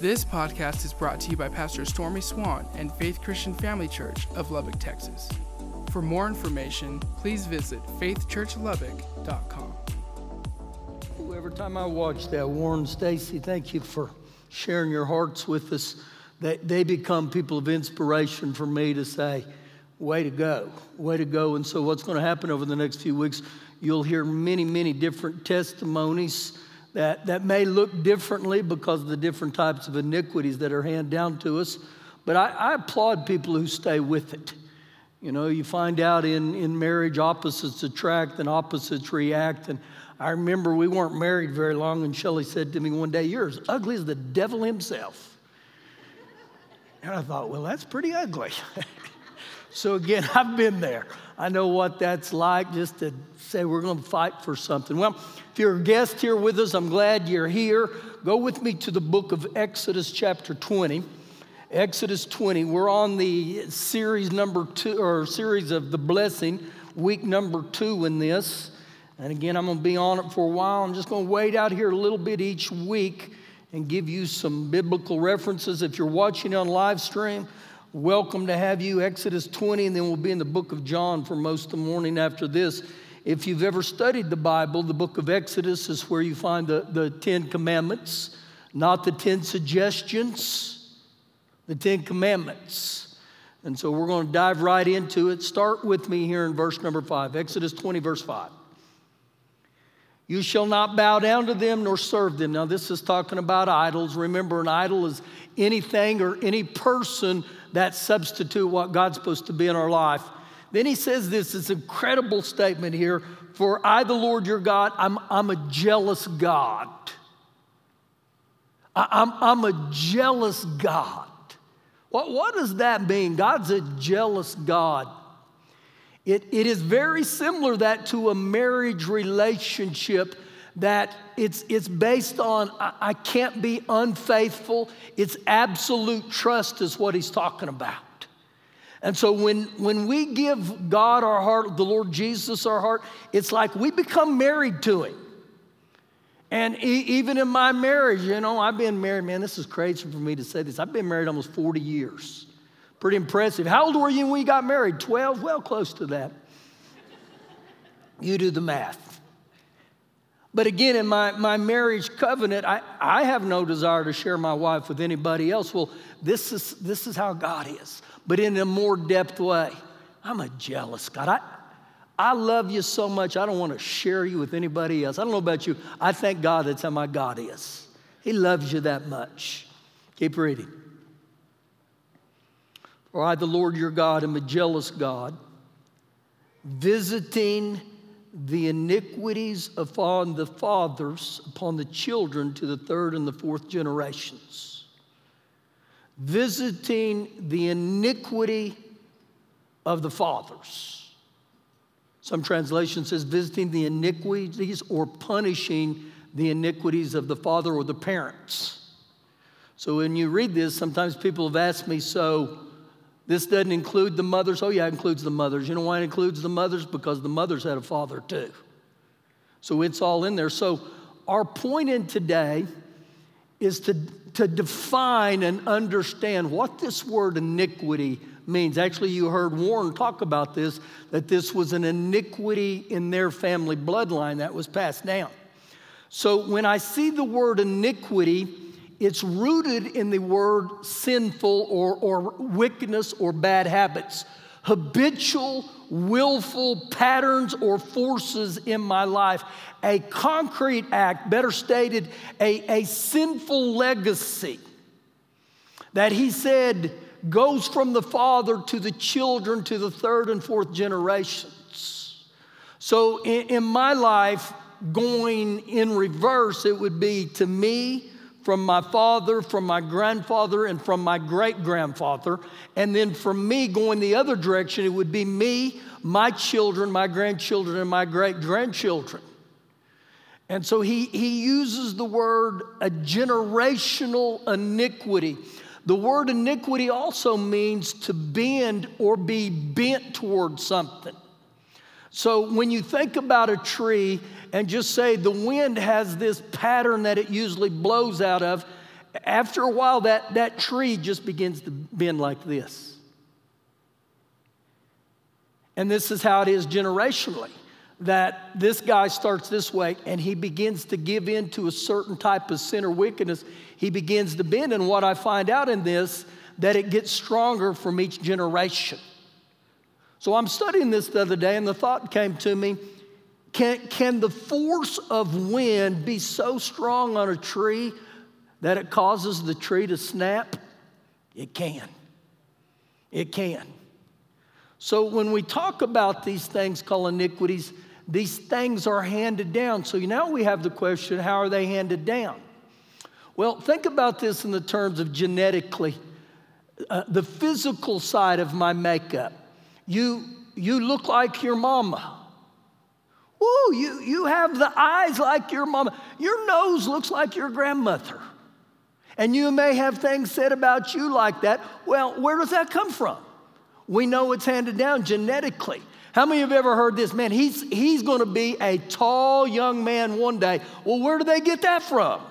This podcast is brought to you by Pastor Stormy Swan and Faith Christian Family Church of Lubbock, Texas. For more information, please visit faithchurchlubbock.com. Every time I watch that, Warren Stacy, thank you for sharing your hearts with us. They, they become people of inspiration for me to say, way to go, way to go. And so, what's going to happen over the next few weeks, you'll hear many, many different testimonies that, that may look differently because of the different types of iniquities that are handed down to us. But I, I applaud people who stay with it. You know, you find out in, in marriage, opposites attract and opposites react. And I remember we weren't married very long, and Shelley said to me one day, You're as ugly as the devil himself. And I thought, Well, that's pretty ugly. so again, I've been there. I know what that's like just to say we're going to fight for something. Well, if you're a guest here with us, I'm glad you're here. Go with me to the book of Exodus, chapter 20. Exodus 20. We're on the series number two, or series of the blessing, week number two in this. And again, I'm going to be on it for a while. I'm just going to wait out here a little bit each week and give you some biblical references. If you're watching on live stream, welcome to have you. Exodus 20, and then we'll be in the book of John for most of the morning after this. If you've ever studied the Bible, the book of Exodus is where you find the, the Ten Commandments, not the Ten Suggestions, the Ten Commandments. And so we're going to dive right into it. Start with me here in verse number five, Exodus 20, verse 5. You shall not bow down to them nor serve them. Now, this is talking about idols. Remember, an idol is anything or any person that substitute what God's supposed to be in our life. Then he says this, this incredible statement here For I, the Lord your God, I'm, I'm a jealous God. I, I'm, I'm a jealous God. What, what does that mean? God's a jealous God. It, it is very similar that to a marriage relationship that it's, it's based on I, I can't be unfaithful. It's absolute trust is what he's talking about. And so when, when we give God our heart, the Lord Jesus our heart, it's like we become married to him. And e- even in my marriage, you know, I've been married, man, this is crazy for me to say this. I've been married almost 40 years. Pretty impressive. How old were you when you got married? 12? Well, close to that. You do the math. But again, in my, my marriage covenant, I, I have no desire to share my wife with anybody else. Well, this is, this is how God is, but in a more depth way. I'm a jealous God. I, I love you so much, I don't want to share you with anybody else. I don't know about you. I thank God that's how my God is. He loves you that much. Keep reading. For I, the Lord your God, am a jealous God, visiting the iniquities upon the fathers, upon the children to the third and the fourth generations. Visiting the iniquity of the fathers. Some translation says visiting the iniquities or punishing the iniquities of the father or the parents. So when you read this, sometimes people have asked me, so this doesn't include the mothers. Oh, yeah, it includes the mothers. You know why it includes the mothers? Because the mothers had a father too. So it's all in there. So our point in today is to, to define and understand what this word iniquity means. Actually, you heard Warren talk about this, that this was an iniquity in their family bloodline that was passed down. So when I see the word iniquity, it's rooted in the word sinful or, or wickedness or bad habits, habitual, willful patterns or forces in my life, a concrete act, better stated, a, a sinful legacy that he said goes from the father to the children to the third and fourth generations. So in, in my life, going in reverse, it would be to me, from my father, from my grandfather, and from my great grandfather. And then from me going the other direction, it would be me, my children, my grandchildren, and my great grandchildren. And so he, he uses the word a generational iniquity. The word iniquity also means to bend or be bent towards something. So when you think about a tree and just say the wind has this pattern that it usually blows out of, after a while, that, that tree just begins to bend like this. And this is how it is generationally that this guy starts this way and he begins to give in to a certain type of sin or wickedness. He begins to bend. And what I find out in this, that it gets stronger from each generation. So I'm studying this the other day, and the thought came to me can, can the force of wind be so strong on a tree that it causes the tree to snap? It can. It can. So when we talk about these things called iniquities, these things are handed down. So now we have the question how are they handed down? Well, think about this in the terms of genetically. Uh, the physical side of my makeup. You, you look like your mama. Ooh, you, you have the eyes like your mama. Your nose looks like your grandmother. And you may have things said about you like that. Well, where does that come from? We know it's handed down genetically. How many of you have ever heard this? Man, he's, he's going to be a tall young man one day. Well, where do they get that from?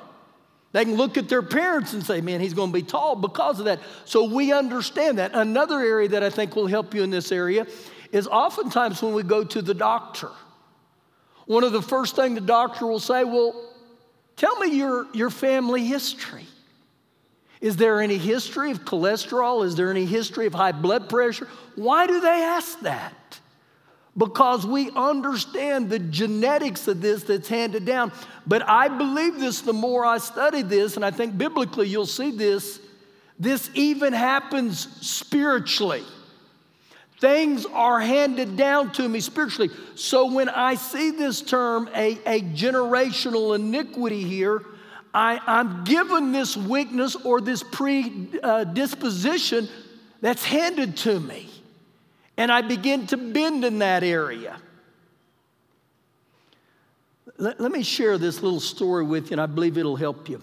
They can look at their parents and say, man, he's going to be tall because of that. So we understand that. Another area that I think will help you in this area is oftentimes when we go to the doctor, one of the first things the doctor will say, well, tell me your, your family history. Is there any history of cholesterol? Is there any history of high blood pressure? Why do they ask that? Because we understand the genetics of this that's handed down. But I believe this the more I study this, and I think biblically you'll see this. This even happens spiritually. Things are handed down to me spiritually. So when I see this term, a, a generational iniquity here, I, am given this weakness or this predisposition that's handed to me and I begin to bend in that area. Let, let me share this little story with you, and I believe it'll help you.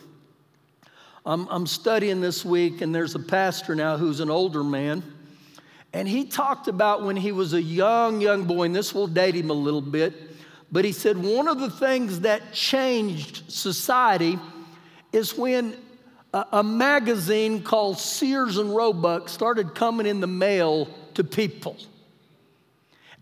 I'm, I'm studying this week, and there's a pastor now who's an older man. And he talked about when he was a young, young boy, and this will date him a little bit, but he said one of the things that changed society is when a, magazine called Sears and Roebuck started coming in the mail to people.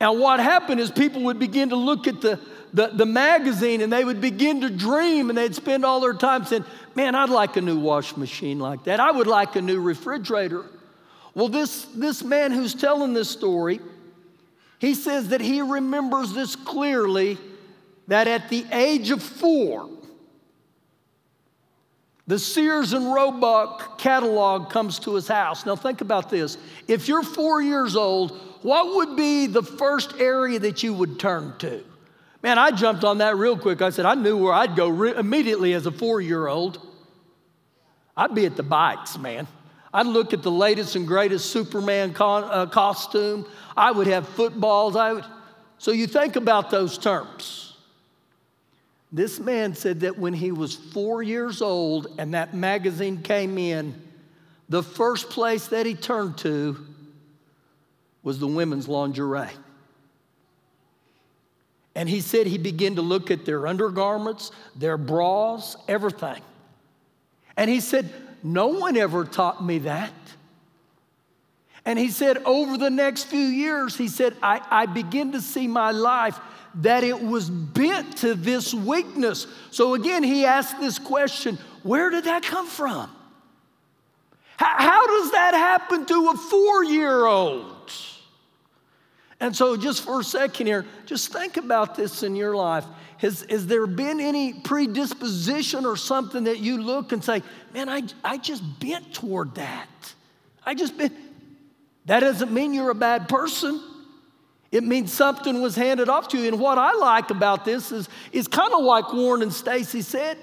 And what happened is people would begin to look at the, the, the, magazine and they would begin to dream and they'd spend all their time saying, Man, I'd like a new wash machine like that. I would like a new refrigerator. Well, this, this man who's telling this story, he says that he remembers this clearly that at the age of four, the Sears and Roebuck catalog comes to his house. Now, think about this. If you're four years old, what would be the first area that you would turn to? Man, I jumped on that real quick. I said, I knew where I'd go re- immediately as a four year old. I'd be at the bikes, man. I'd look at the latest and greatest Superman con- uh, costume. I would have footballs. I would. So you think about those terms. This man said that when he was four years old and that magazine came in, the first place that he turned to was the women's lingerie. And he said he began to look at their undergarments, their bras, everything. And he said, No one ever taught me that. And he said, Over the next few years, he said, I, I begin to see my life that it was bent to this weakness. So again, he asked this question where did that come from? How, how does that happen to a four year old? And so, just for a second here, just think about this in your life. Has, has there been any predisposition or something that you look and say, man, I, I just bent toward that? I just bent. That doesn't mean you're a bad person. It means something was handed off to you. And what I like about this is, is kind of like Warren and Stacy said.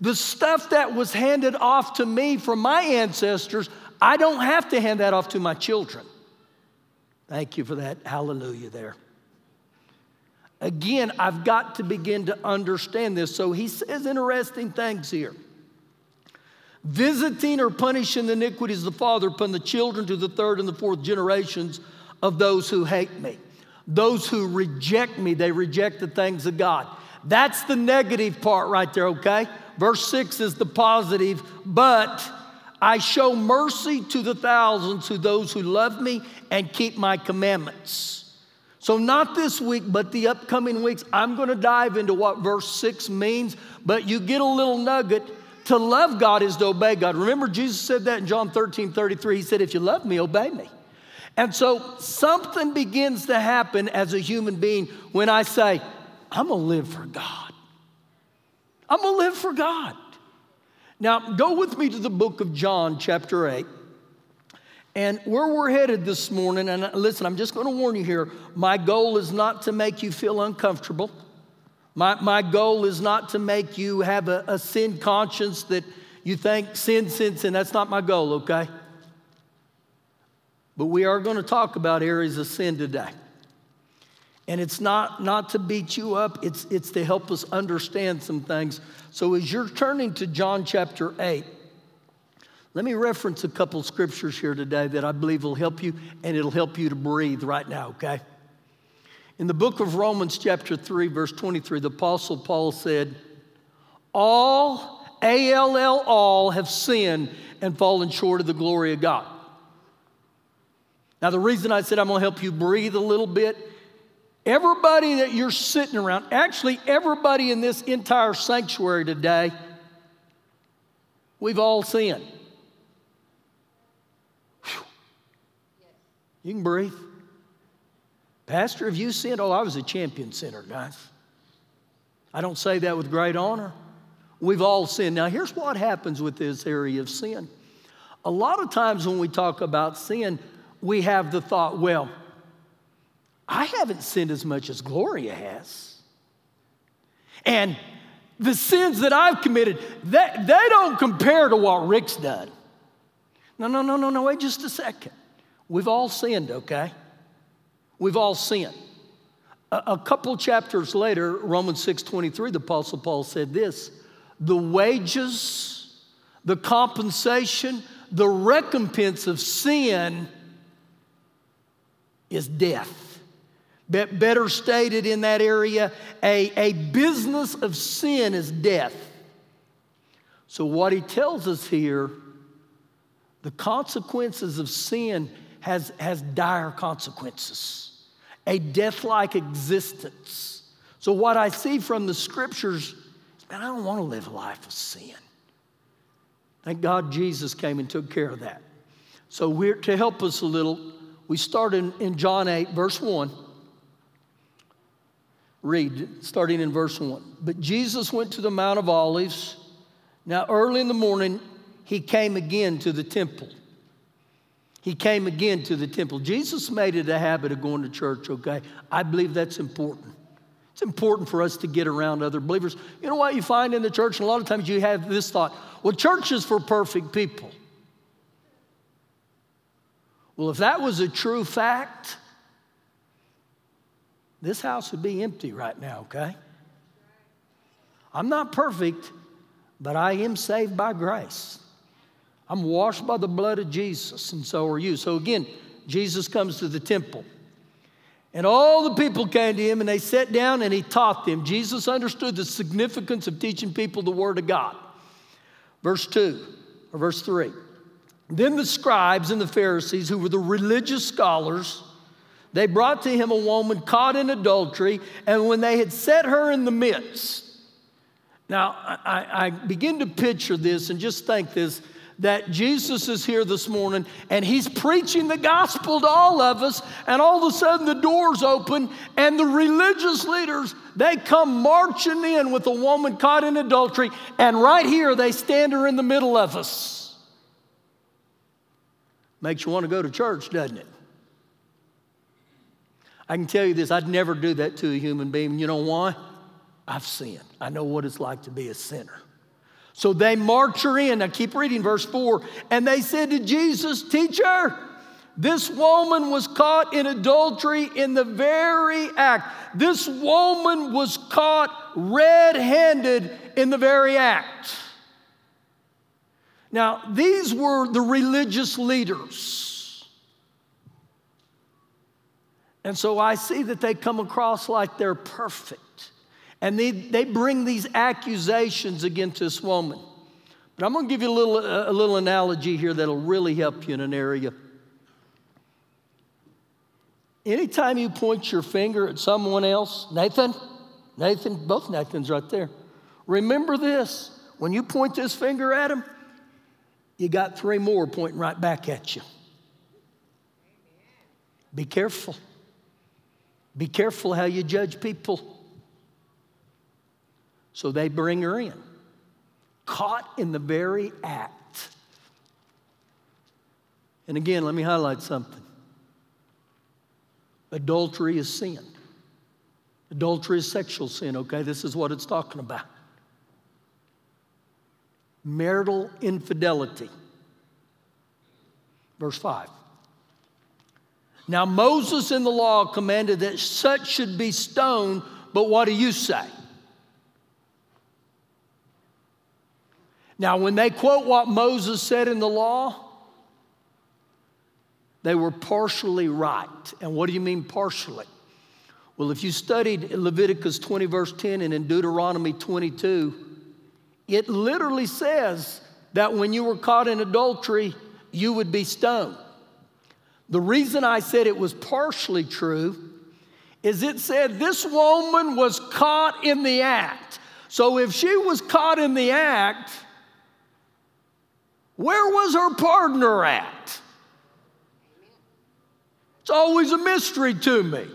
The stuff that was handed off to me from my ancestors, I don't have to hand that off to my children. Thank you for that. Hallelujah there. Again, I've got to begin to understand this. So he says interesting things here. Visiting or punishing the iniquities of the father upon the children to the third and the fourth generations of those who hate me. Those who reject me, they reject the things of God. That's the negative part right there, okay? Verse 6 is the positive, but I show mercy to the thousands, to those who love me and keep my commandments. So, not this week, but the upcoming weeks, I'm going to dive into what verse 6 means, but you get a little nugget. To love God is to obey God. Remember, Jesus said that in John 13 33. He said, If you love me, obey me. And so, something begins to happen as a human being when I say, I'm to live for God. I'm to live for God. Now, go with me to the book of John, chapter 8. And where we're headed this morning, and listen, I'm just to warn you here my goal is not to make you feel uncomfortable. My, my goal is not to make you have a, a sin conscience that you think sin, sin, sin. That's not my goal, okay? But we are going to talk about areas of sin today. And it's not, not to beat you up, it's, it's to help us understand some things. So as you're turning to John chapter 8, let me reference a couple scriptures here today that I believe will help you, and it'll help you to breathe right now, okay? In the book of Romans, chapter 3, verse 23, the Apostle Paul said, All, A L L, all have sinned and fallen short of the glory of God. Now, the reason I said I'm gonna help you breathe a little bit, everybody that you're sitting around, actually, everybody in this entire sanctuary today, we've all sinned. You can breathe. Pastor, have you sinned? Oh, I was a champion sinner, guys. I don't say that with great honor. We've all sinned. Now, here's what happens with this area of sin. A lot of times when we talk about sin, we have the thought, well, I haven't sinned as much as Gloria has. And the sins that I've committed, they, they don't compare to what Rick's done. No, no, no, no, no, wait just a second. We've all sinned, okay? We've all sinned. A, couple chapters later, Romans 6:23, the Apostle Paul said this: the wages, the compensation, the recompense of sin is death. Better stated in that area, a, a business of sin is death. So, what he tells us here, the consequences of sin has, has dire consequences, a death like existence. So, what I see from the scriptures man, I don't want to live a life of sin. Thank God Jesus came and took care of that. So, we're, to help us a little, we start in, in John 8, verse 1. Read, starting in verse 1. But Jesus went to the Mount of Olives. Now, early in the morning, he came again to the temple he came again to the temple. Jesus made it a habit of going to church, okay? I believe that's important. It's important for us to get around other believers. You know what you find in the church? A lot of times you have this thought well, church is for perfect people. Well, if that was a true fact, this house would be empty right now, okay? I'm not perfect, but I am saved by grace. I'm washed by the blood of Jesus, and so are you. So again, Jesus comes to the temple. And all the people came to him and they sat down and he taught them. Jesus understood the significance of teaching people the Word of God. Verse 2 or verse 3. Then the scribes and the Pharisees, who were the religious scholars, they brought to him a woman caught in adultery, and when they had set her in the midst, now I, I begin to picture this and just think this that Jesus is here this morning and he's preaching the gospel to all of us, and all of a sudden the doors open and the religious leaders they come marching in with a woman caught in adultery, and right here they stand her in the middle of us. Makes you want to go to church, doesn't it? I can tell you this I'd never do that to a human being. You know why? I've sinned. I know what it's like to be a sinner. So they march her in. Now keep reading verse 4. And they said to Jesus, Teacher, this woman was caught in adultery in the very act. This woman was caught red handed in the very act. Now, these were the religious leaders. And so I see that they come across like they're perfect And they, they bring these accusations against this woman. But I'm going to give you a little, a little analogy here that'll really help you in an area. Anytime you point your finger at someone else, Nathan, Nathan, both Nathans right there. Remember this when you point this finger at him, you got three more pointing right back at you. Be careful. Be careful how you judge people. So they bring her in, caught in the very act. And again, let me highlight something adultery is sin. Adultery is sexual sin, okay? This is what it's talking about. Marital infidelity. Verse 5. Now, Moses in the law commanded that such should be stoned, but what do you say? Now, when they quote what Moses said in the law, they were partially right. And what do you mean partially? Well, if you studied Leviticus 20, verse 10, and in Deuteronomy 22, it literally says that when you were caught in adultery, you would be stoned. The reason I said it was partially true is it said this woman was caught in the act. So if she was caught in the act, where was her partner at? It's always a mystery to me.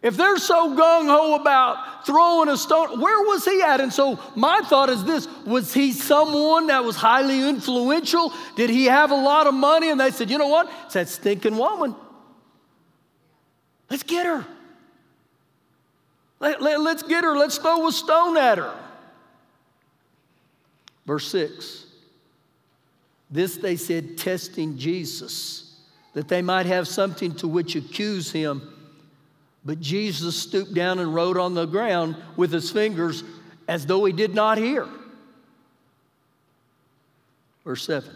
If they're so gung ho about throwing a stone, where was he at? And so my thought is this was he someone that was highly influential? Did he have a lot of money? And they said, you know what? It's that stinking woman. Let's get her. Let, let, let's get her. Let's throw a stone at her. Verse 6 This they said, testing Jesus, that they might have something to which accuse him. But Jesus stooped down and wrote on the ground with his fingers as though he did not hear. Verse 7.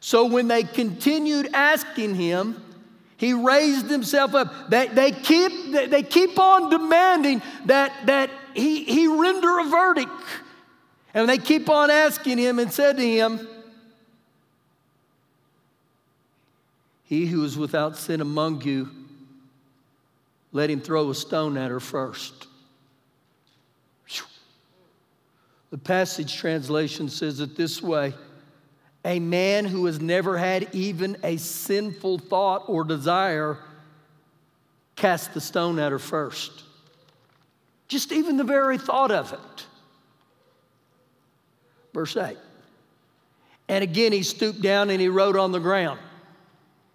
So when they continued asking him, he raised himself up. They, they, keep, they keep on demanding that, that he, he render a verdict. And they keep on asking him and said to him, He who is without sin among you, let him throw a stone at her first. The Passion Translation says it this way A man who has never had even a sinful thought or desire cast the stone at her first. Just even the very thought of it. Verse 8. And again, he stooped down and he wrote on the ground.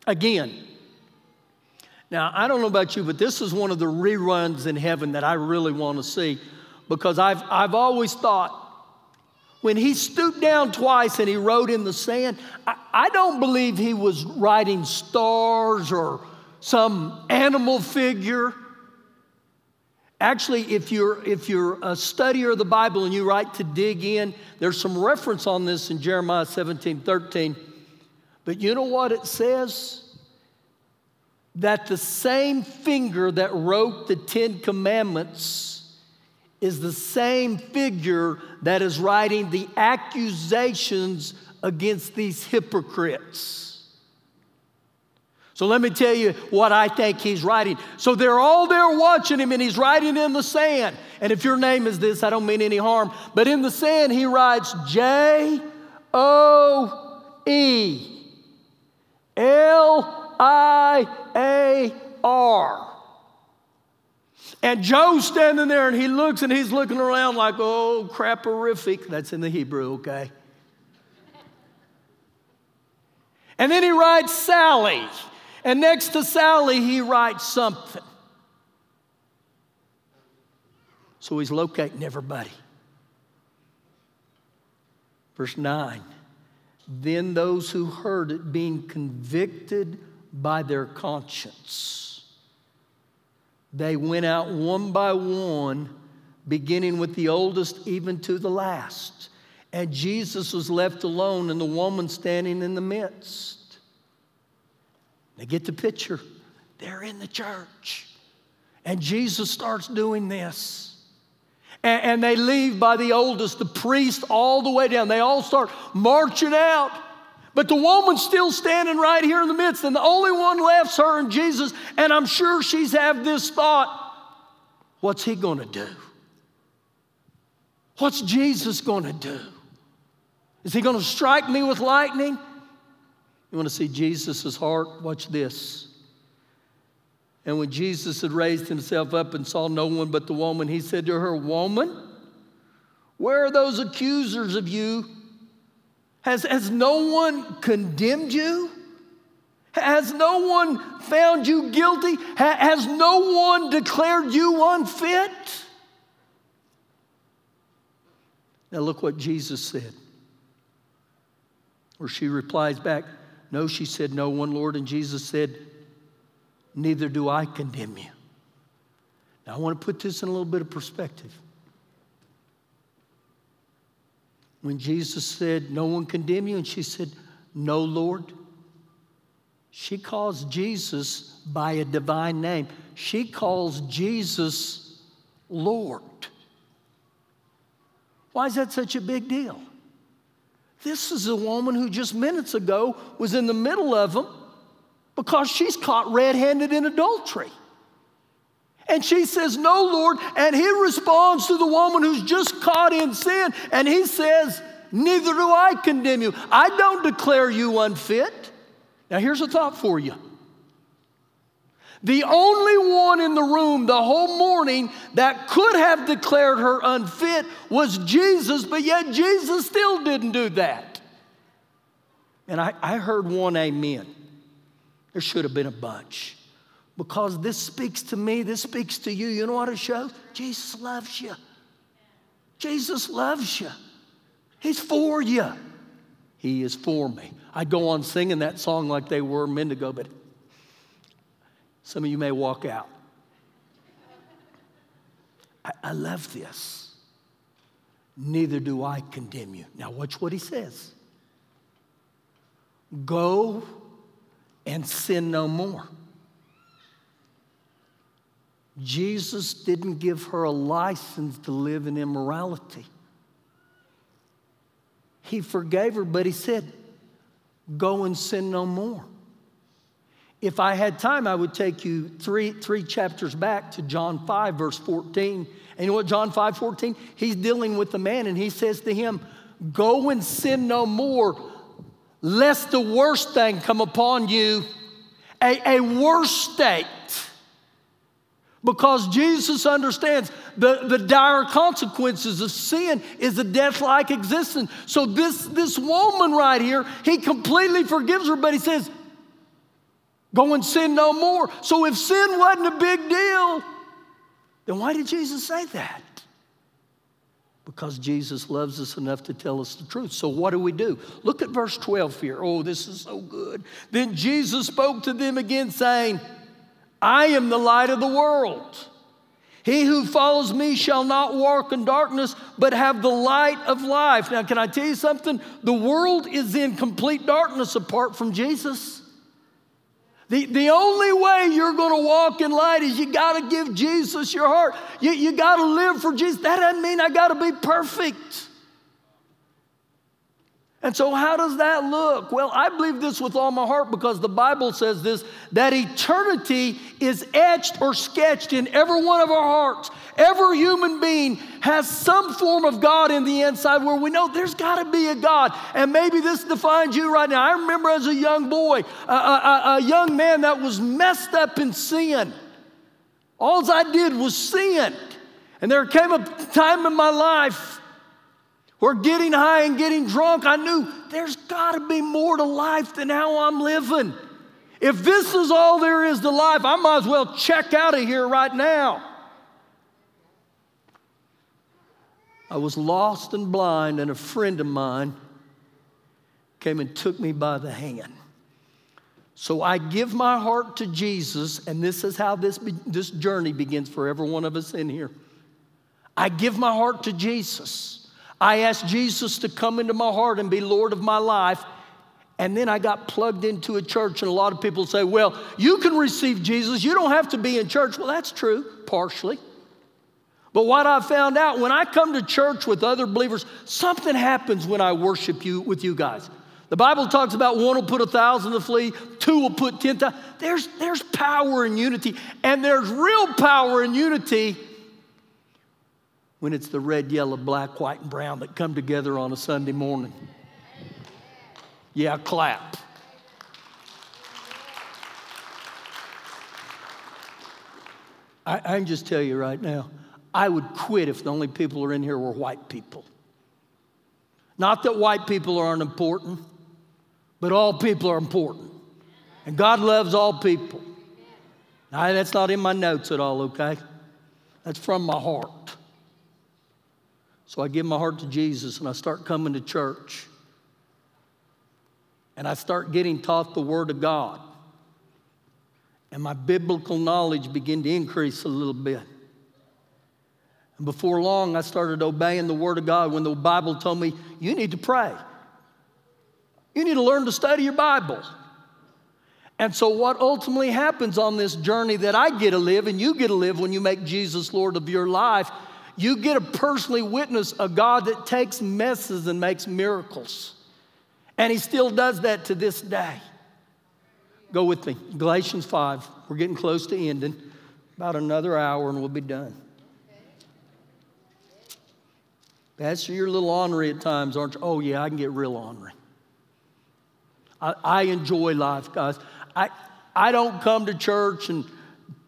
Again, now, I don't know about you, but this is one of the reruns in heaven that I really want to see because I've, I've always thought when he stooped down twice and he wrote in the sand, I, I don't believe he was writing stars or some animal figure. Actually, if you're, if you're a studier of the Bible and you write to dig in, there's some reference on this in Jeremiah 17 13. But you know what it says? that the same finger that wrote the Ten Commandments is the same figure that is writing the accusations against these hypocrites. So let me tell you what I think he's writing. So they're all there watching him and he's writing in the sand. And if your name is this, I don't mean any harm, but in the sand he writes J O E L I A R. And Joe's standing there and he looks and he's looking around like, oh, craperific. That's in the Hebrew, okay? And then he writes Sally. And next to Sally, he writes something. So he's locating everybody. Verse 9 Then those who heard it, being convicted by their conscience. They went out one by one, beginning with the oldest, even to the last. And Jesus was left alone, and the woman standing in the midst. They get the picture. They're in the church. And Jesus starts doing this. And, and they leave by the oldest, the priest, all the way down. They all start marching out. But the woman's still standing right here in the midst, and the only one left's her and Jesus. And I'm sure she's had this thought what's he gonna do? What's Jesus gonna do? Is he gonna strike me with lightning? You wanna see Jesus' heart? Watch this. And when Jesus had raised himself up and saw no one but the woman, he said to her, Woman, where are those accusers of you? Has, has no one condemned you? Has no one found you guilty? has no one declared you unfit? Now, look what Jesus said. Or she replies back, No, she said, No one, Lord. And Jesus said, Neither do I condemn you. Now, I want to put this in a little bit of perspective. When Jesus said, No one condemn you, and she said, No, Lord, she calls Jesus by a divine name. She calls Jesus Lord. Why is that such a big deal? This is a woman who just minutes ago was in the middle of them because she's caught red handed in adultery. And she says, No, Lord. And he responds to the woman who's just caught in sin, and he says, Neither do I condemn you. I don't declare you unfit. Now, here's a thought for you. The only one in the room the whole morning that could have declared her unfit was Jesus, but yet Jesus still didn't do that. And I, I heard one amen. There should have been a bunch. Because this speaks to me, this speaks to you. You know what it shows? Jesus loves you. Jesus loves you. He's for you. He is for me. I'd go on singing that song like they were a minute ago, but some of you may walk out. I, I love this. Neither do I condemn you. Now, watch what he says Go and sin no more. Jesus didn't give her a license to live in immorality. He forgave her, but he said, Go and sin no more. If I had time, I would take you three, three chapters back to John 5, verse 14. And you know what, John 5, 14? He's dealing with the man and he says to him, Go and sin no more, lest the worst thing come upon you, a, a worse state. Because Jesus understands the, the dire consequences of sin is a death like existence. So, this, this woman right here, he completely forgives her, but he says, Go and sin no more. So, if sin wasn't a big deal, then why did Jesus say that? Because Jesus loves us enough to tell us the truth. So, what do we do? Look at verse 12 here. Oh, this is so good. Then Jesus spoke to them again, saying, I am the light of the world. He who follows me shall not walk in darkness, but have the light of life. Now, can I tell you something? The world is in complete darkness apart from Jesus. The, the only way you're going to walk in light is you got to give Jesus your heart. You, you got to live for Jesus. That doesn't mean I got to be perfect. And so, how does that look? Well, I believe this with all my heart because the Bible says this that eternity is etched or sketched in every one of our hearts. Every human being has some form of God in the inside where we know there's got to be a God. And maybe this defines you right now. I remember as a young boy, a, a, a young man that was messed up in sin. All I did was sin. And there came a time in my life where getting high and getting drunk, I knew there's got to be more to life than how I'm living. If this is all there is to life, I might as well check out of here right now. I was lost and blind, and a friend of mine came and took me by the hand. So I give my heart to Jesus, and this is how this, be, this journey begins for every one of us in here. I give my heart to Jesus. I asked Jesus to come into my heart and be Lord of my life. And then I got plugged into a church, and a lot of people say, Well, you can receive Jesus. You don't have to be in church. Well, that's true, partially. But what I found out when I come to church with other believers, something happens when I worship you with you guys. The Bible talks about one will put a thousand to flee, two will put ten thousand. There's, there's power in unity, and there's real power in unity when it's the red, yellow, black, white, and brown that come together on a Sunday morning. Yeah, clap. I, I can just tell you right now, I would quit if the only people who are in here were white people. Not that white people aren't important, but all people are important. And God loves all people. Now, that's not in my notes at all, okay? That's from my heart. So I give my heart to Jesus and I start coming to church. And I start getting taught the Word of God. And my biblical knowledge began to increase a little bit. And before long, I started obeying the Word of God when the Bible told me, you need to pray. You need to learn to study your Bible. And so, what ultimately happens on this journey that I get to live and you get to live when you make Jesus Lord of your life, you get to personally witness a God that takes messes and makes miracles. And He still does that to this day. Go with me. Galatians 5. We're getting close to ending. About another hour and we'll be done. Pastor, you're little ornery at times, aren't you? Oh, yeah, I can get real ornery. I, I enjoy life, guys. I, I don't come to church and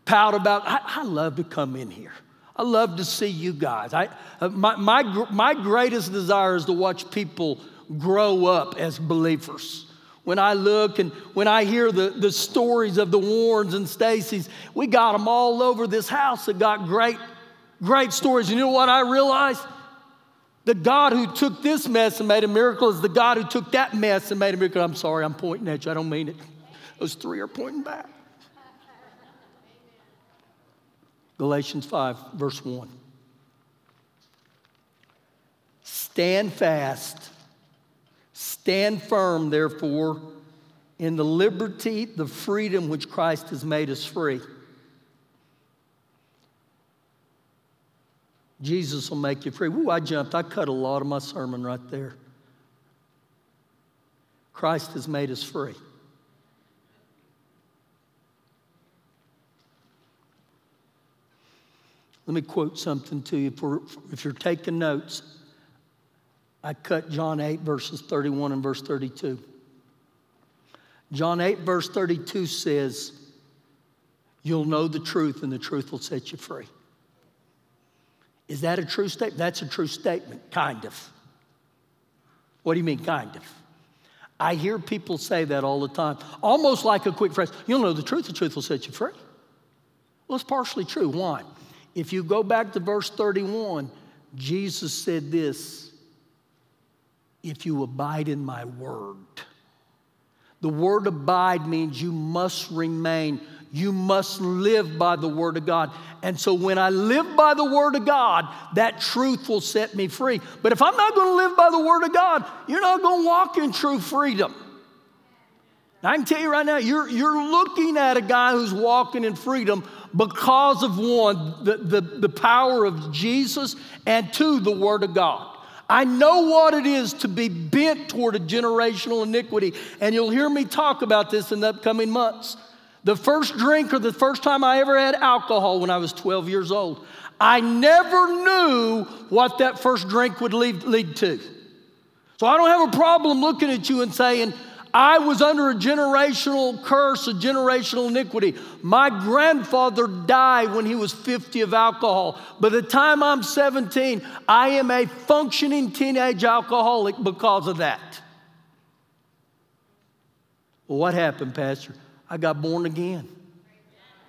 pout about I, I love to come in here. I love to see you guys. I, uh, my, my, my greatest desire is to watch people grow up as believers. When I look and when I hear the, the stories of the Warrens and Stacy's, we got them all over this house that got great, great stories. You know what I realized? The God who took this mess and made a miracle is the God who took that mess and made a miracle. I'm sorry, I'm pointing at you. I don't mean it. Those three are pointing back. Galatians 5, verse 1. Stand fast, stand firm, therefore, in the liberty, the freedom which Christ has made us free. Jesus will make you free. Ooh, I jumped. I cut a lot of my sermon right there. Christ has made us free. Let me quote something to you. For, if you're taking notes, I cut John 8, verses 31 and verse 32. John 8, verse 32 says, You'll know the truth, and the truth will set you free. Is that a true statement? That's a true statement, kind of. What do you mean, kind of? I hear people say that all the time, almost like a quick phrase. You'll know the truth, the truth will set you free. Well, it's partially true. Why? If you go back to verse 31, Jesus said this If you abide in my word, the word abide means you must remain you must live by the Word of God. And so when I live by the Word of God, that truth will set me free. But if I'm not going to live by the Word of God, you're not going to walk in true freedom. I can tell you right now, you're, you're looking at a guy who's walking in freedom because of one, the, the, the power of Jesus, and two, the Word of God. I know what it is to be bent toward a generational iniquity, and you'll hear me talk about this in the upcoming months. The first drink or the first time I ever had alcohol when I was 12 years old, I never knew what that first drink would lead, lead to. So I don't have a problem looking at you and saying, I was under a generational curse, a generational iniquity. My grandfather died when he was 50 of alcohol. By the time I'm 17, I am a functioning teenage alcoholic because of that. Well, what happened, Pastor? I got born again.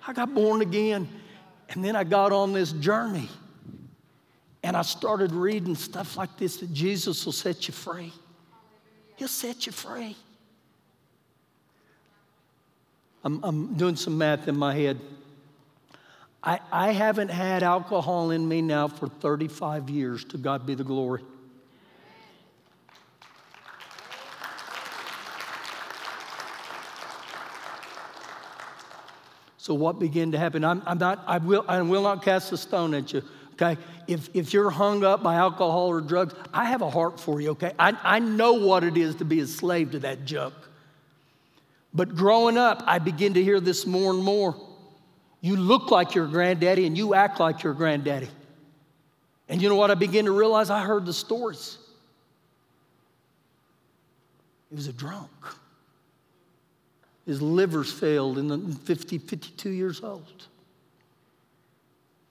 I got born again. And then I got on this journey. And I started reading stuff like this that Jesus will set you free. He'll set you free. I'm, I'm doing some math in my head. I, I haven't had alcohol in me now for 35 years. To God be the glory. So what began to happen? I'm, I'm not, I will, I will not cast a stone at you okay? If, if you're hung up by alcohol or drugs, I have a heart for you, okay? I, I know what it is to be a slave to that junk. But growing up, I begin to hear this more and more. You look like your granddaddy and you act like your granddaddy. And you know what I begin to realize? I heard the stories. He was a drunk. His livers failed in the 50, 52 years old.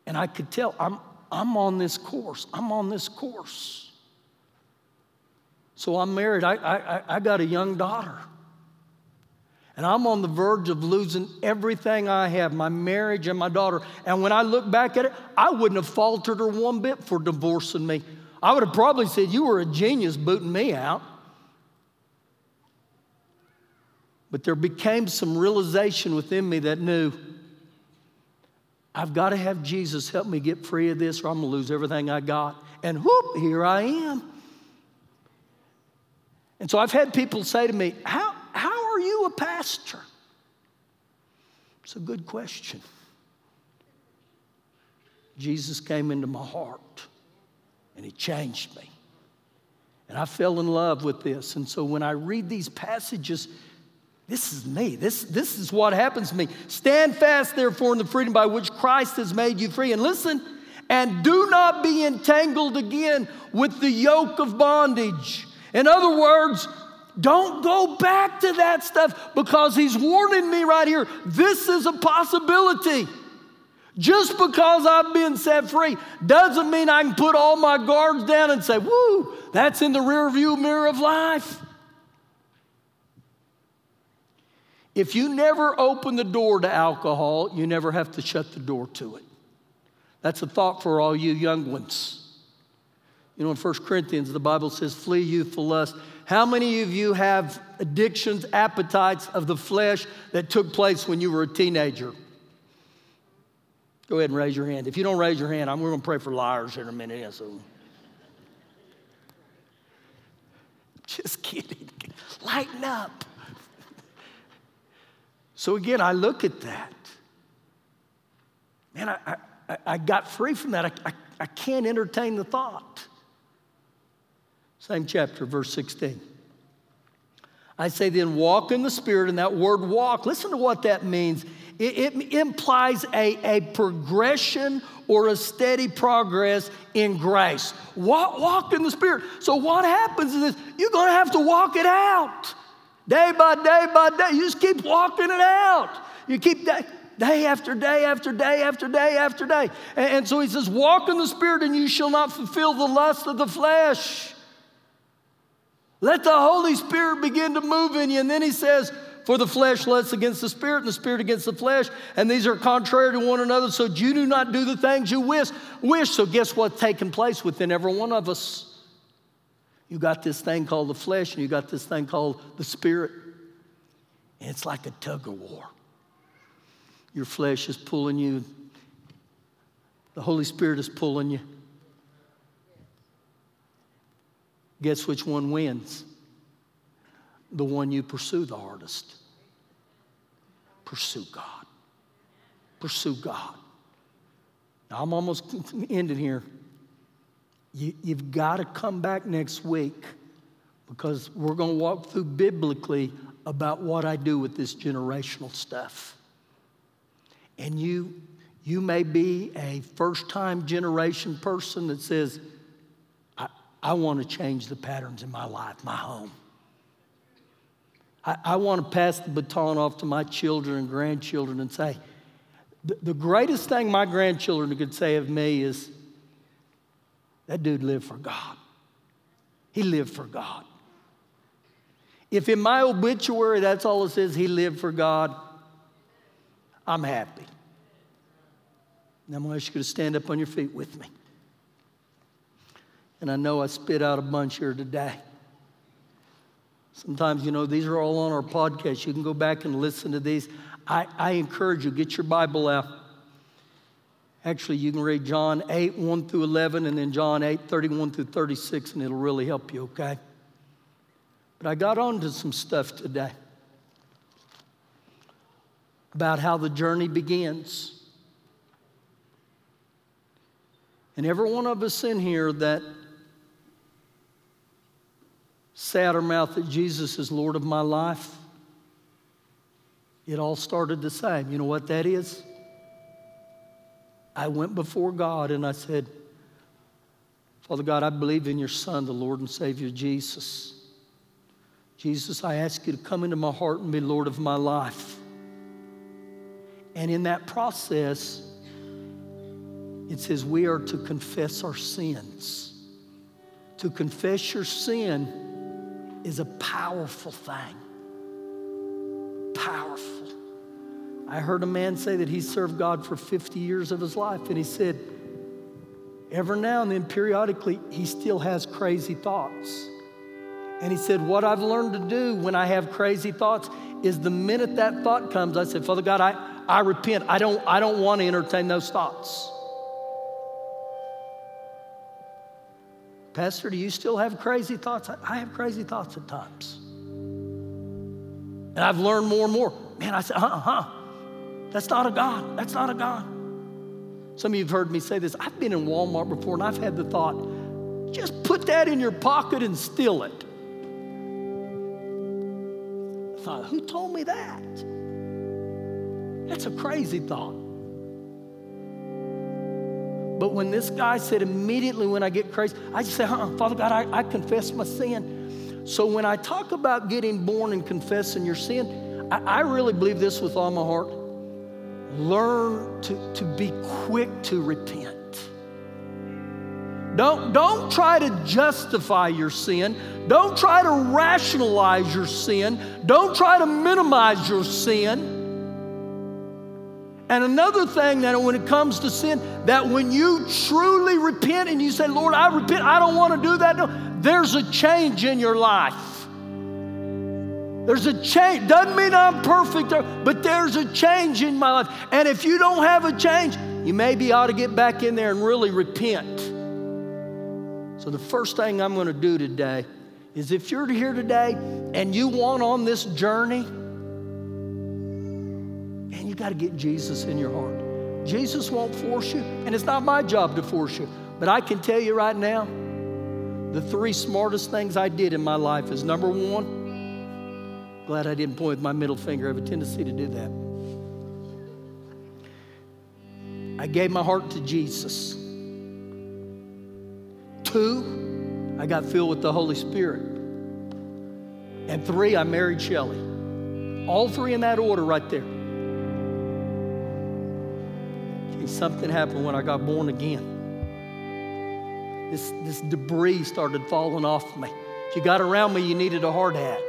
And I could tell I'm, I'm on this course. I'm on this course. So I'm married. I, I, I got a young daughter. And I'm on the verge of losing everything I have my marriage and my daughter. And when I look back at it, I wouldn't have faltered her one bit for divorcing me. I would have probably said, You were a genius booting me out. But there became some realization within me that knew I've got to have Jesus help me get free of this or I'm going to lose everything I got. And whoop, here I am. And so I've had people say to me, How, how are you a pastor? It's a good question. Jesus came into my heart and he changed me. And I fell in love with this. And so when I read these passages, this is me. This, this is what happens to me. Stand fast, therefore, in the freedom by which Christ has made you free. And listen, and do not be entangled again with the yoke of bondage. In other words, don't go back to that stuff because he's warning me right here. This is a possibility. Just because I've been set free doesn't mean I can put all my guards down and say, woo, that's in the rearview mirror of life. If you never open the door to alcohol, you never have to shut the door to it. That's a thought for all you young ones. You know, in 1 Corinthians, the Bible says, flee youthful lust. How many of you have addictions, appetites of the flesh that took place when you were a teenager? Go ahead and raise your hand. If you don't raise your hand, I'm, we're going to pray for liars in a minute. So. Just kidding. Lighten up. So again, I look at that. Man, I, I, I got free from that. I, I, I can't entertain the thought. Same chapter, verse 16. I say then, walk in the Spirit, and that word walk, listen to what that means. It, it, implies a, a progression or a steady progress in grace. Walk, walk in the Spirit. So, what happens is you're going to have to walk it out. Day by day by day. You just keep walking it out. You keep day, day after day after day after day after day. And, and so he says, Walk in the Spirit, and you shall not fulfill the lust of the flesh. Let the Holy Spirit begin to move in you. And then he says, For the flesh lusts against the Spirit, and the Spirit against the flesh, and these are contrary to one another, so you do not do the things you wish. wish. So, guess what's taking place within every one of us? You got this thing called the flesh, and you got this thing called the spirit. And it's like a tug of war. Your flesh is pulling you, the Holy Spirit is pulling you. Guess which one wins? The one you pursue the hardest. Pursue God. Pursue God. Now, I'm almost ending here. You, have got to come back next week because we're going to walk through biblically about what I do with this generational stuff. And you, you may be a first time generation person that says, I, want to change the patterns in my life, my home. I, I want to pass the baton off to my children and grandchildren and say, the, the greatest thing my grandchildren could say of me is, that dude lived for God. He lived for God. If in my obituary that's all it says, he lived for God, I'm happy. Now I'm going to ask you to stand up on your feet with me. And I know I spit out a bunch here today. Sometimes, you know, these are all on our podcast. You can go back and listen to these. I, I encourage you, get your Bible out. Actually, you can read John 8, 1 through 11, and then John 8, 31 through 36, and it'll really help you, okay? But I got onto some stuff today about how the journey begins. And every one of us in here that say out mouth that Jesus is Lord of my life, it all started the same. You know what that is? I went before God and I said, Father God, I believe in your Son, the Lord and Savior Jesus. Jesus, I ask you to come into my heart and be Lord of my life. And in that process, it says we are to confess our sins. To confess your sin is a powerful thing. Powerful. I heard a man say that he served God for 50 years of his life, and he said, every now and then, periodically, he still has crazy thoughts. And he said, What I've learned to do when I have crazy thoughts is the minute that thought comes, I said, Father God, I, I repent. I don't, I don't want to entertain those thoughts. Pastor, do you still have crazy thoughts? I have crazy thoughts at times. And I've learned more and more. Man, I said, uh huh. That's not a God. That's not a God. Some of you have heard me say this. I've been in Walmart before and I've had the thought, just put that in your pocket and steal it. I thought, who told me that? That's a crazy thought. But when this guy said immediately when I get crazy, I just say, huh, Father God, I, I confess my sin. So when I talk about getting born and confessing your sin, I, I really believe this with all my heart. Learn to, to be quick to repent. Don't, don't try to justify your sin. Don't try to rationalize your sin. Don't try to minimize your sin. And another thing that when it comes to sin, that when you truly repent and you say, Lord, I repent, I don't want to do that, no, there's a change in your life. There's a change. Doesn't mean I'm perfect, but there's a change in my life. And if you don't have a change, you maybe ought to get back in there and really repent. So, the first thing I'm going to do today is if you're here today and you want on this journey, you got to get Jesus in your heart. Jesus won't force you, and it's not my job to force you. But I can tell you right now, the three smartest things I did in my life is number one, glad I didn't point with my middle finger. I have a tendency to do that. I gave my heart to Jesus. Two, I got filled with the Holy Spirit. And three, I married Shelly. All three in that order right there. Something happened when I got born again. This, this debris started falling off me. If you got around me, you needed a hard hat.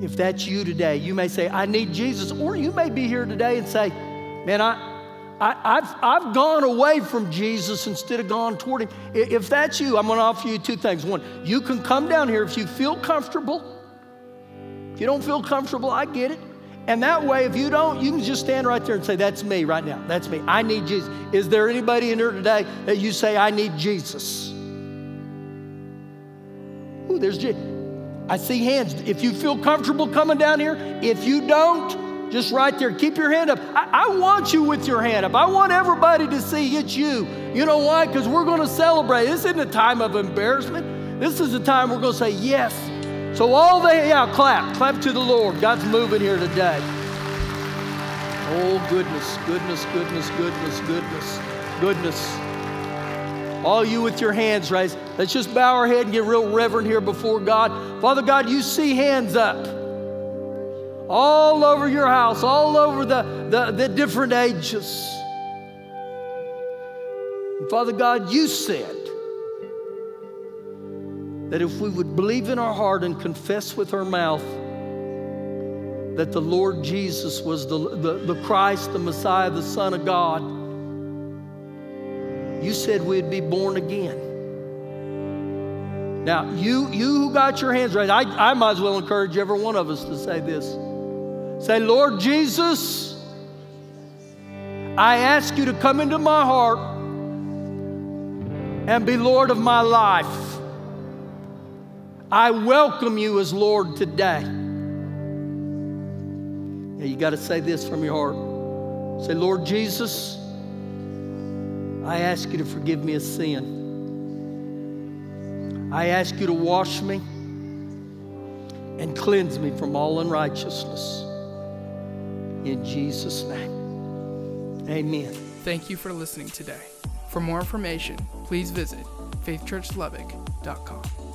If that's you today, you may say, I need Jesus. Or you may be here today and say, Man, I, I, have I've gone away from Jesus instead of gone toward Him. If that's you, I'm going to offer you two things. One, you can come down here if you feel comfortable. If you don't feel comfortable, I get it. And that way, if you don't, you can just stand right there and say, That's me right now. That's me. I need Jesus. Is there anybody in here today that you say, I need Jesus? Ooh, there's Jesus. I see hands. If you feel comfortable coming down here, if you don't, just right there, keep your hand up. I, I want you with your hand up. I want everybody to see it's you. You know why? Because we're going to celebrate. This isn't a time of embarrassment. This is a time we're going to say, Yes, so all the, yeah, clap. Clap to the Lord. God's moving here today. Oh, goodness, goodness, goodness, goodness, goodness, goodness. All you with your hands raised, let's just bow our head and get real reverent here before God. Father God, you see hands up all over your house, all over the, the, the different ages. And Father God, you said, that if we would believe in our heart and confess with our mouth that the Lord Jesus was the, the, the Christ, the Messiah, the Son of God, you said we'd be born again. Now, you, you who got your hands raised, I, I might as well encourage every one of us to say this. Say, Lord Jesus, I ask you to come into my heart and be Lord of my life. I welcome you as Lord today. Now you got to say this from your heart. Say, Lord Jesus, I ask you to forgive me of sin. I ask you to wash me and cleanse me from all unrighteousness. In Jesus' name, amen. Thank you for listening today. For more information, please visit faithchurchlubbock.com.